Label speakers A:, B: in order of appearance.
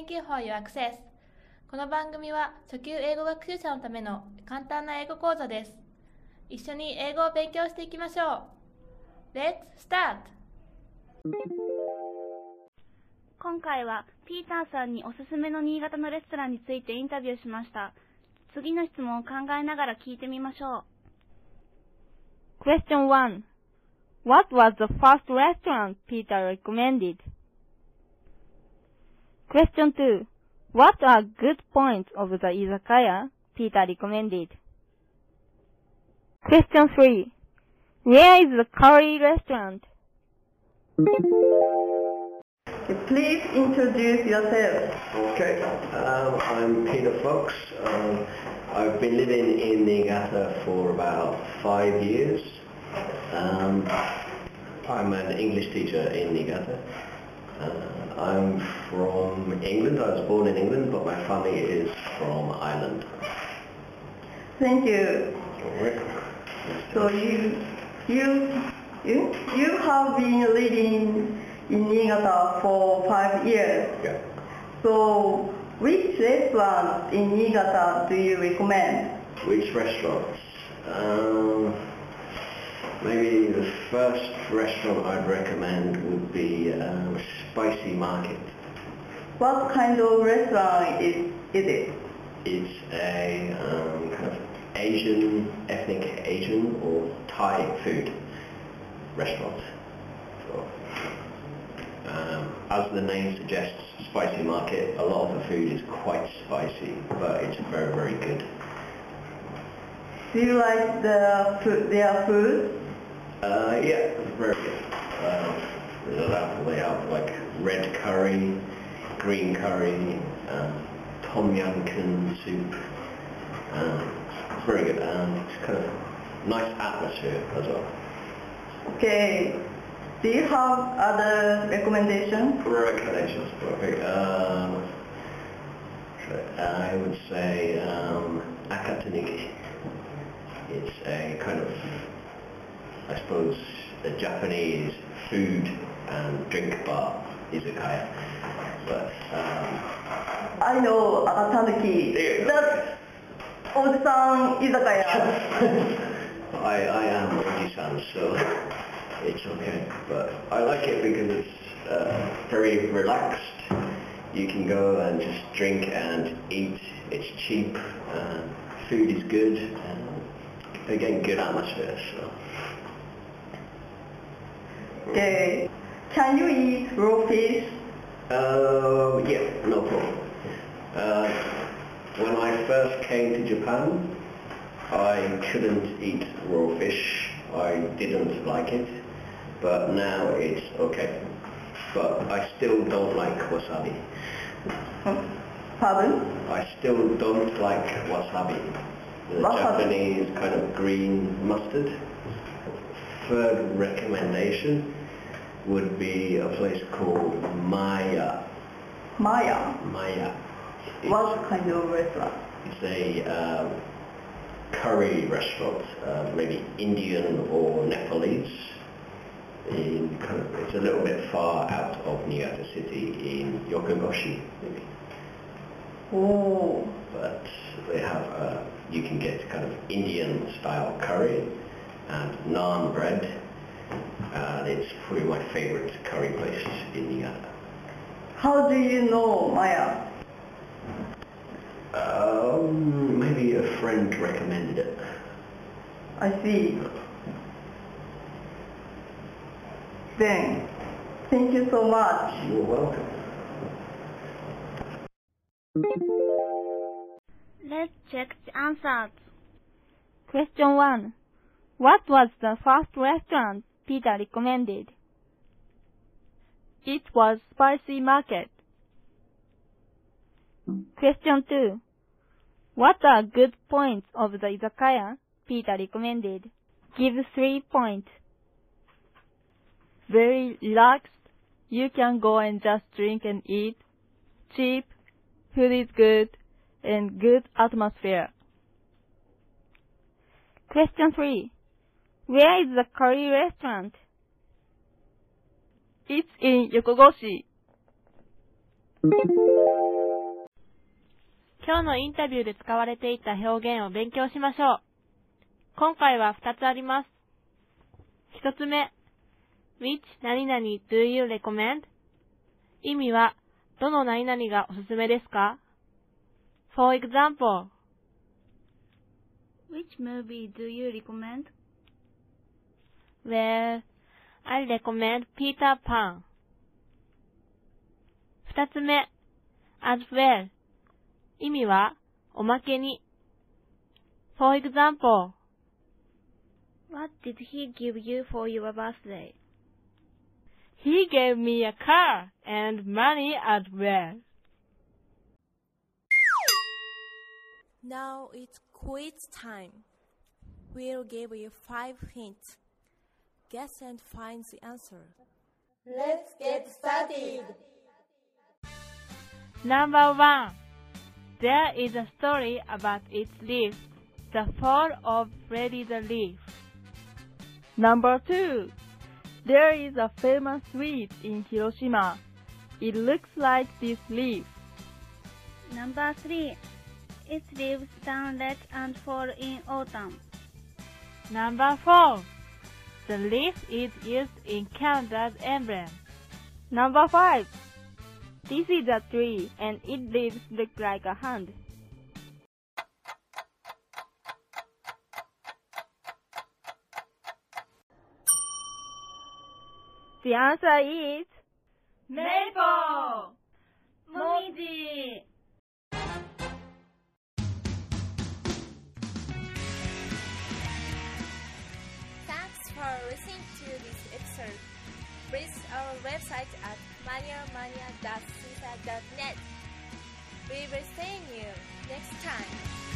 A: Thank you for your access. この番組は初級英語学習者のための簡単な英語講座です。一緒に英語を勉強していきましょう。Let's start!
B: 今回はピーターさんにおすすめの新潟のレストランについてインタビューしました。次の質問を考えながら聞いてみましょう。
C: Question 1. What was the first restaurant Peter recommended? Question 2. What are good points of the izakaya Peter recommended? Question 3. Where is the curry restaurant?
D: Please introduce yourself.
E: Okay, um, I'm Peter Fox. Um, I've been living in Niigata for about five years. Um, I'm an English teacher in Niigata. Uh, I'm from England. I was born in England, but my family is from Ireland.
D: Thank you.
E: Alright.
D: So you, you, you, you have been living in Niigata for five years.
E: Yeah.
D: So which restaurant in Niigata do you recommend?
E: Which restaurants? Um, maybe the first restaurant I'd recommend would be um, Spicy Market.
D: What kind of restaurant is, is it?
E: It's a um, kind of Asian, ethnic Asian or Thai food restaurant. So, um, as the name suggests, Spicy Market, a lot of the food is quite spicy, but it's very, very good.
D: Do you like the food, their food?
E: Yeah, very good. Um, there's a lot they have like red curry, green curry, um, tom yum kun soup. Um, it's very good and it's kind of nice atmosphere as well.
D: Okay. Do you have other recommendations?
E: Recommendations, okay. Um, I would say um, Akatanuki. It's a kind of, I suppose, a Japanese food and drink bar izakaya. But um,
D: I know Akatanuki.
E: Yeah.
D: That's Ojisan Izakaya.
E: I, I am Oji-san, so it's okay. But I like it because it's uh, very relaxed. You can go and just drink and eat. It's cheap. And food is good. And again, good atmosphere. So
D: Okay. Can you eat raw fish?
E: Uh, yeah, no problem. Uh, when I first came to Japan, I couldn't eat raw fish. I didn't like it, but now it's okay. But I still don't like wasabi.
D: Pardon?
E: I still don't like wasabi. The
D: Wasabi.
E: Japanese kind of green mustard. Third recommendation would be a place called Maya.
D: Maya.
E: Maya. It's,
D: What kind of restaurant?
E: it's a um, curry restaurant, uh, maybe Indian or Nepalese. In kind of, it's a little bit far out of Niigata City in Yokogoshi, maybe.
D: Oh.
E: But they have, uh, you can get kind of Indian style curry and naan bread. And it's probably my favorite curry place in Niigata.
D: How do you know Maya?
E: Um, maybe a friend recommended it.
D: I see. Then, thank you so much.
E: You're welcome.
B: Let's check the answers.
C: Question 1. What was the first restaurant Peter recommended? It was Spicy Market. Question 2. What are good points of the izakaya Peter recommended? Give 3 points. Very relaxed. You can go and just drink and eat. Cheap. Food is good. And good atmosphere. Question 3. Where is the curry restaurant? It's in Yokogoshi.
F: 今日のインタビューで使われていた表現を勉強しましょう。今回は2つあります。1つ目、which 何々 do you recommend? 意味は、どの何々がおすすめですか ?For example,
B: Which movie do you recommend?
F: Well, I recommend Peter Pan. 二つ目、as well. 意味は、おまけに。For example,
B: What did he give you for your birthday?
F: he gave me a car and money as well.
G: Now it's quiz time. We'll give you five hints. Guess and find the answer.
A: Let's get started!
F: Number one. There is a story about its leaf, the fall of Freddie the Leaf.
C: Number 2. There is a famous sweet in Hiroshima. It looks like this leaf.
B: Number 3. Its leaves turn red and fall in autumn.
F: Number four. The leaf is used in Canada's emblem.
C: Number 5. This is a tree and its leaves look like a hand. The answer is
F: Maple!
B: も
G: for listening to this episode. Visit our website at maniamania.cisa.net. We will see you next time.